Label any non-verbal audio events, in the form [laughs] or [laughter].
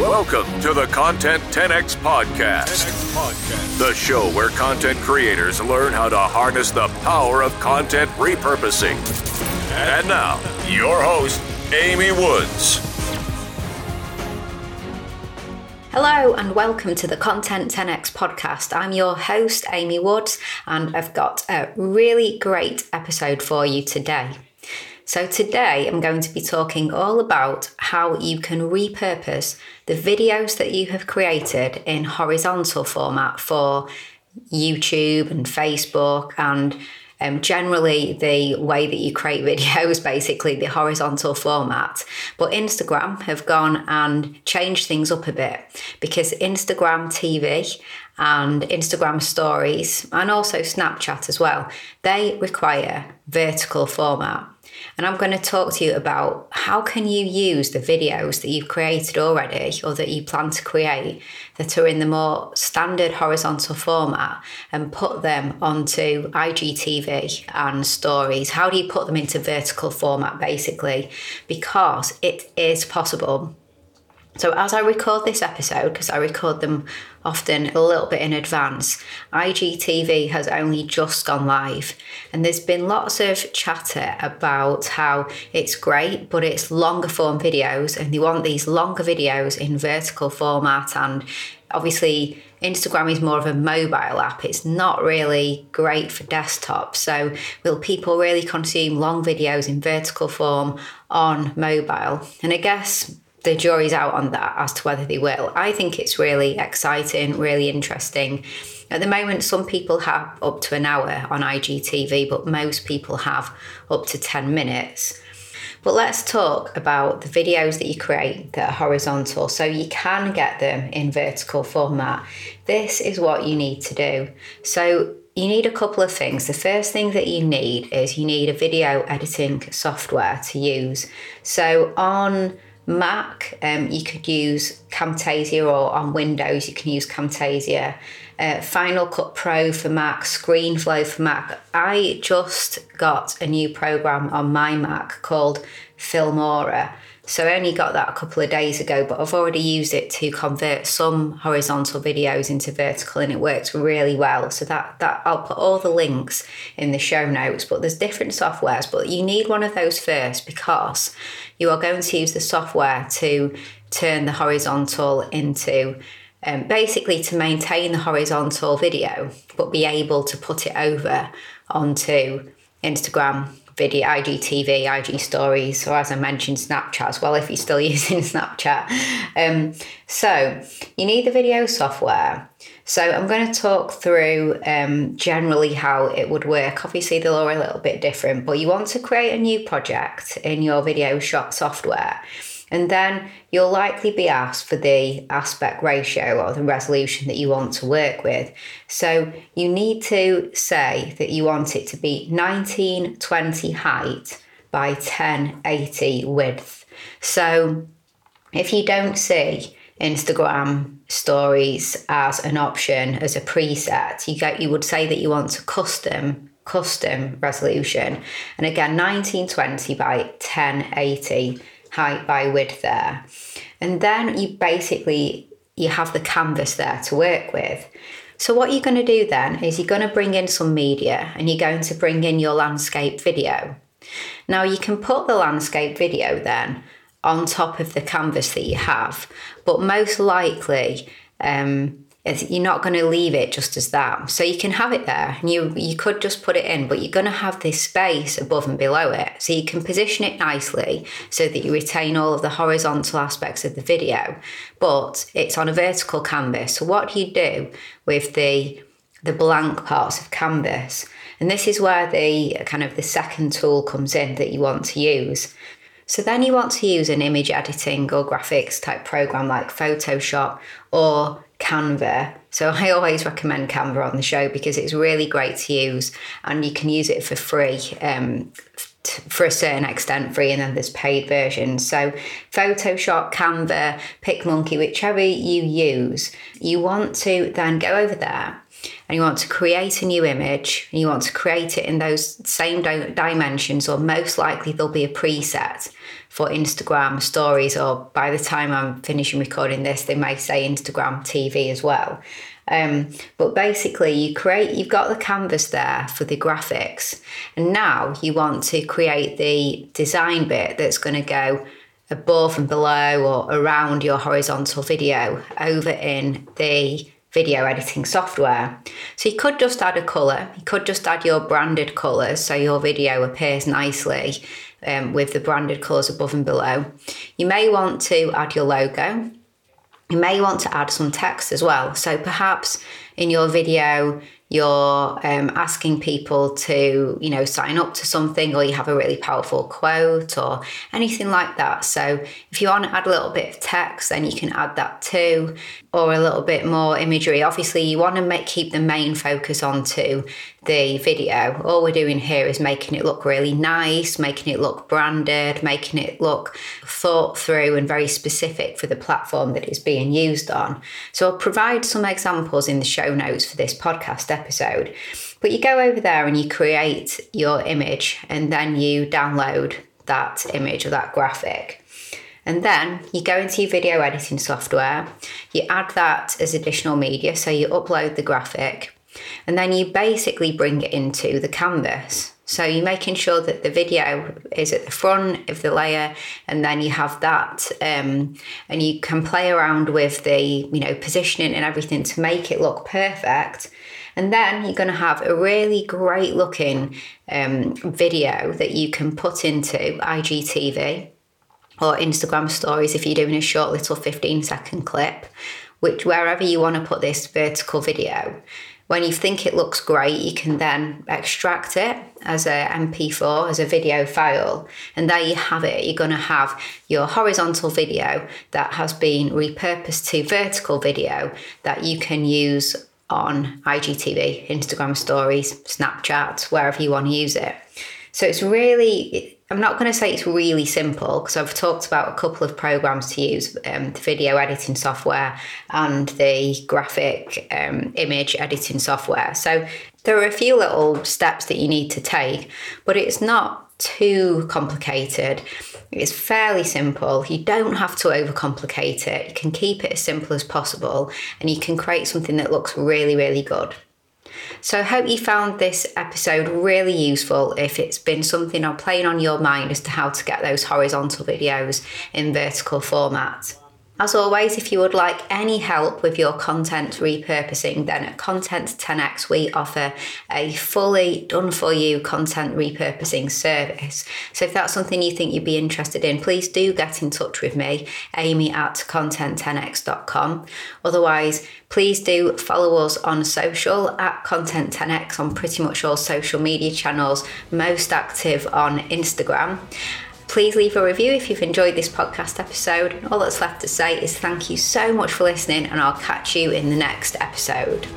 Welcome to the Content 10X Podcast, the show where content creators learn how to harness the power of content repurposing. And now, your host, Amy Woods. Hello and welcome to the Content 10x podcast. I'm your host, Amy Woods, and I've got a really great episode for you today. So, today I'm going to be talking all about how you can repurpose the videos that you have created in horizontal format for YouTube and Facebook and um, generally the way that you create [laughs] videos, basically the horizontal format. But Instagram have gone and changed things up a bit because Instagram TV and Instagram stories and also Snapchat as well, they require vertical format and I'm going to talk to you about how can you use the videos that you've created already or that you plan to create that are in the more standard horizontal format and put them onto IGTV and stories. How do you put them into vertical format basically? Because it is possible so, as I record this episode, because I record them often a little bit in advance, IGTV has only just gone live. And there's been lots of chatter about how it's great, but it's longer form videos, and they want these longer videos in vertical format. And obviously, Instagram is more of a mobile app. It's not really great for desktop. So, will people really consume long videos in vertical form on mobile? And I guess the jury's out on that as to whether they will. I think it's really exciting, really interesting. At the moment, some people have up to an hour on IGTV, but most people have up to 10 minutes. But let's talk about the videos that you create that are horizontal so you can get them in vertical format. This is what you need to do. So, you need a couple of things. The first thing that you need is you need a video editing software to use. So, on Mac, um, you could use Camtasia, or on Windows, you can use Camtasia. Uh, Final Cut Pro for Mac, ScreenFlow for Mac. I just got a new program on my Mac called Filmora. So I only got that a couple of days ago, but I've already used it to convert some horizontal videos into vertical and it works really well. So that that I'll put all the links in the show notes, but there's different softwares, but you need one of those first because you are going to use the software to turn the horizontal into um, basically to maintain the horizontal video, but be able to put it over onto Instagram video, IGTV, IG stories, or as I mentioned, Snapchat as well, if you're still [laughs] using Snapchat. Um, so you need the video software. So I'm going to talk through um, generally how it would work. Obviously, they're all a little bit different, but you want to create a new project in your video shot software. And then you'll likely be asked for the aspect ratio or the resolution that you want to work with. So you need to say that you want it to be 1920 height by 1080 width. So if you don't see Instagram stories as an option as a preset, you get you would say that you want a custom custom resolution. And again 1920 by 1080 height by width there. And then you basically you have the canvas there to work with. So what you're going to do then is you're going to bring in some media and you're going to bring in your landscape video. Now you can put the landscape video then on top of the canvas that you have, but most likely um, you're not going to leave it just as that. So you can have it there and you, you could just put it in, but you're going to have this space above and below it. So you can position it nicely so that you retain all of the horizontal aspects of the video, but it's on a vertical canvas. So what do you do with the the blank parts of canvas? And this is where the kind of the second tool comes in that you want to use. So then you want to use an image editing or graphics type program like Photoshop or Canva. So I always recommend Canva on the show because it's really great to use and you can use it for free. Um, for a certain extent free and then there's paid versions so photoshop canva picmonkey whichever you use you want to then go over there and you want to create a new image and you want to create it in those same dimensions or most likely there'll be a preset for Instagram stories, or by the time I'm finishing recording this, they may say Instagram TV as well. Um, but basically, you create, you've got the canvas there for the graphics, and now you want to create the design bit that's going to go above and below or around your horizontal video over in the video editing software. So you could just add a colour, you could just add your branded colours so your video appears nicely um, with the branded colours above and below. You may want to add your logo. You may want to add some text as well. So perhaps in your video, you're um, asking people to, you know, sign up to something, or you have a really powerful quote, or anything like that. So if you want to add a little bit of text, then you can add that too, or a little bit more imagery. Obviously, you want to make keep the main focus onto the video. All we're doing here is making it look really nice, making it look branded, making it look thought through and very specific for the platform that it's being used on. So I'll provide some examples in the show notes for this podcast episode. But you go over there and you create your image and then you download that image or that graphic. And then you go into your video editing software, you add that as additional media, so you upload the graphic, and then you basically bring it into the canvas. So you're making sure that the video is at the front of the layer, and then you have that, um, and you can play around with the you know positioning and everything to make it look perfect. And then you're going to have a really great looking um, video that you can put into IGTV or Instagram stories if you're doing a short little 15 second clip, which wherever you want to put this vertical video. When you think it looks great, you can then extract it as a MP4, as a video file, and there you have it. You're going to have your horizontal video that has been repurposed to vertical video that you can use on IGTV, Instagram stories, Snapchat, wherever you want to use it. So it's really, I'm not going to say it's really simple because I've talked about a couple of programs to use um, the video editing software and the graphic um, image editing software. So there are a few little steps that you need to take, but it's not too complicated. It's fairly simple. You don't have to overcomplicate it. You can keep it as simple as possible and you can create something that looks really, really good. So I hope you found this episode really useful if it's been something or playing on your mind as to how to get those horizontal videos in vertical format. As always, if you would like any help with your content repurposing, then at Content 10x we offer a fully done for you content repurposing service. So if that's something you think you'd be interested in, please do get in touch with me, amy at content10x.com. Otherwise, please do follow us on social at Content 10x on pretty much all social media channels, most active on Instagram. Please leave a review if you've enjoyed this podcast episode. All that's left to say is thank you so much for listening, and I'll catch you in the next episode.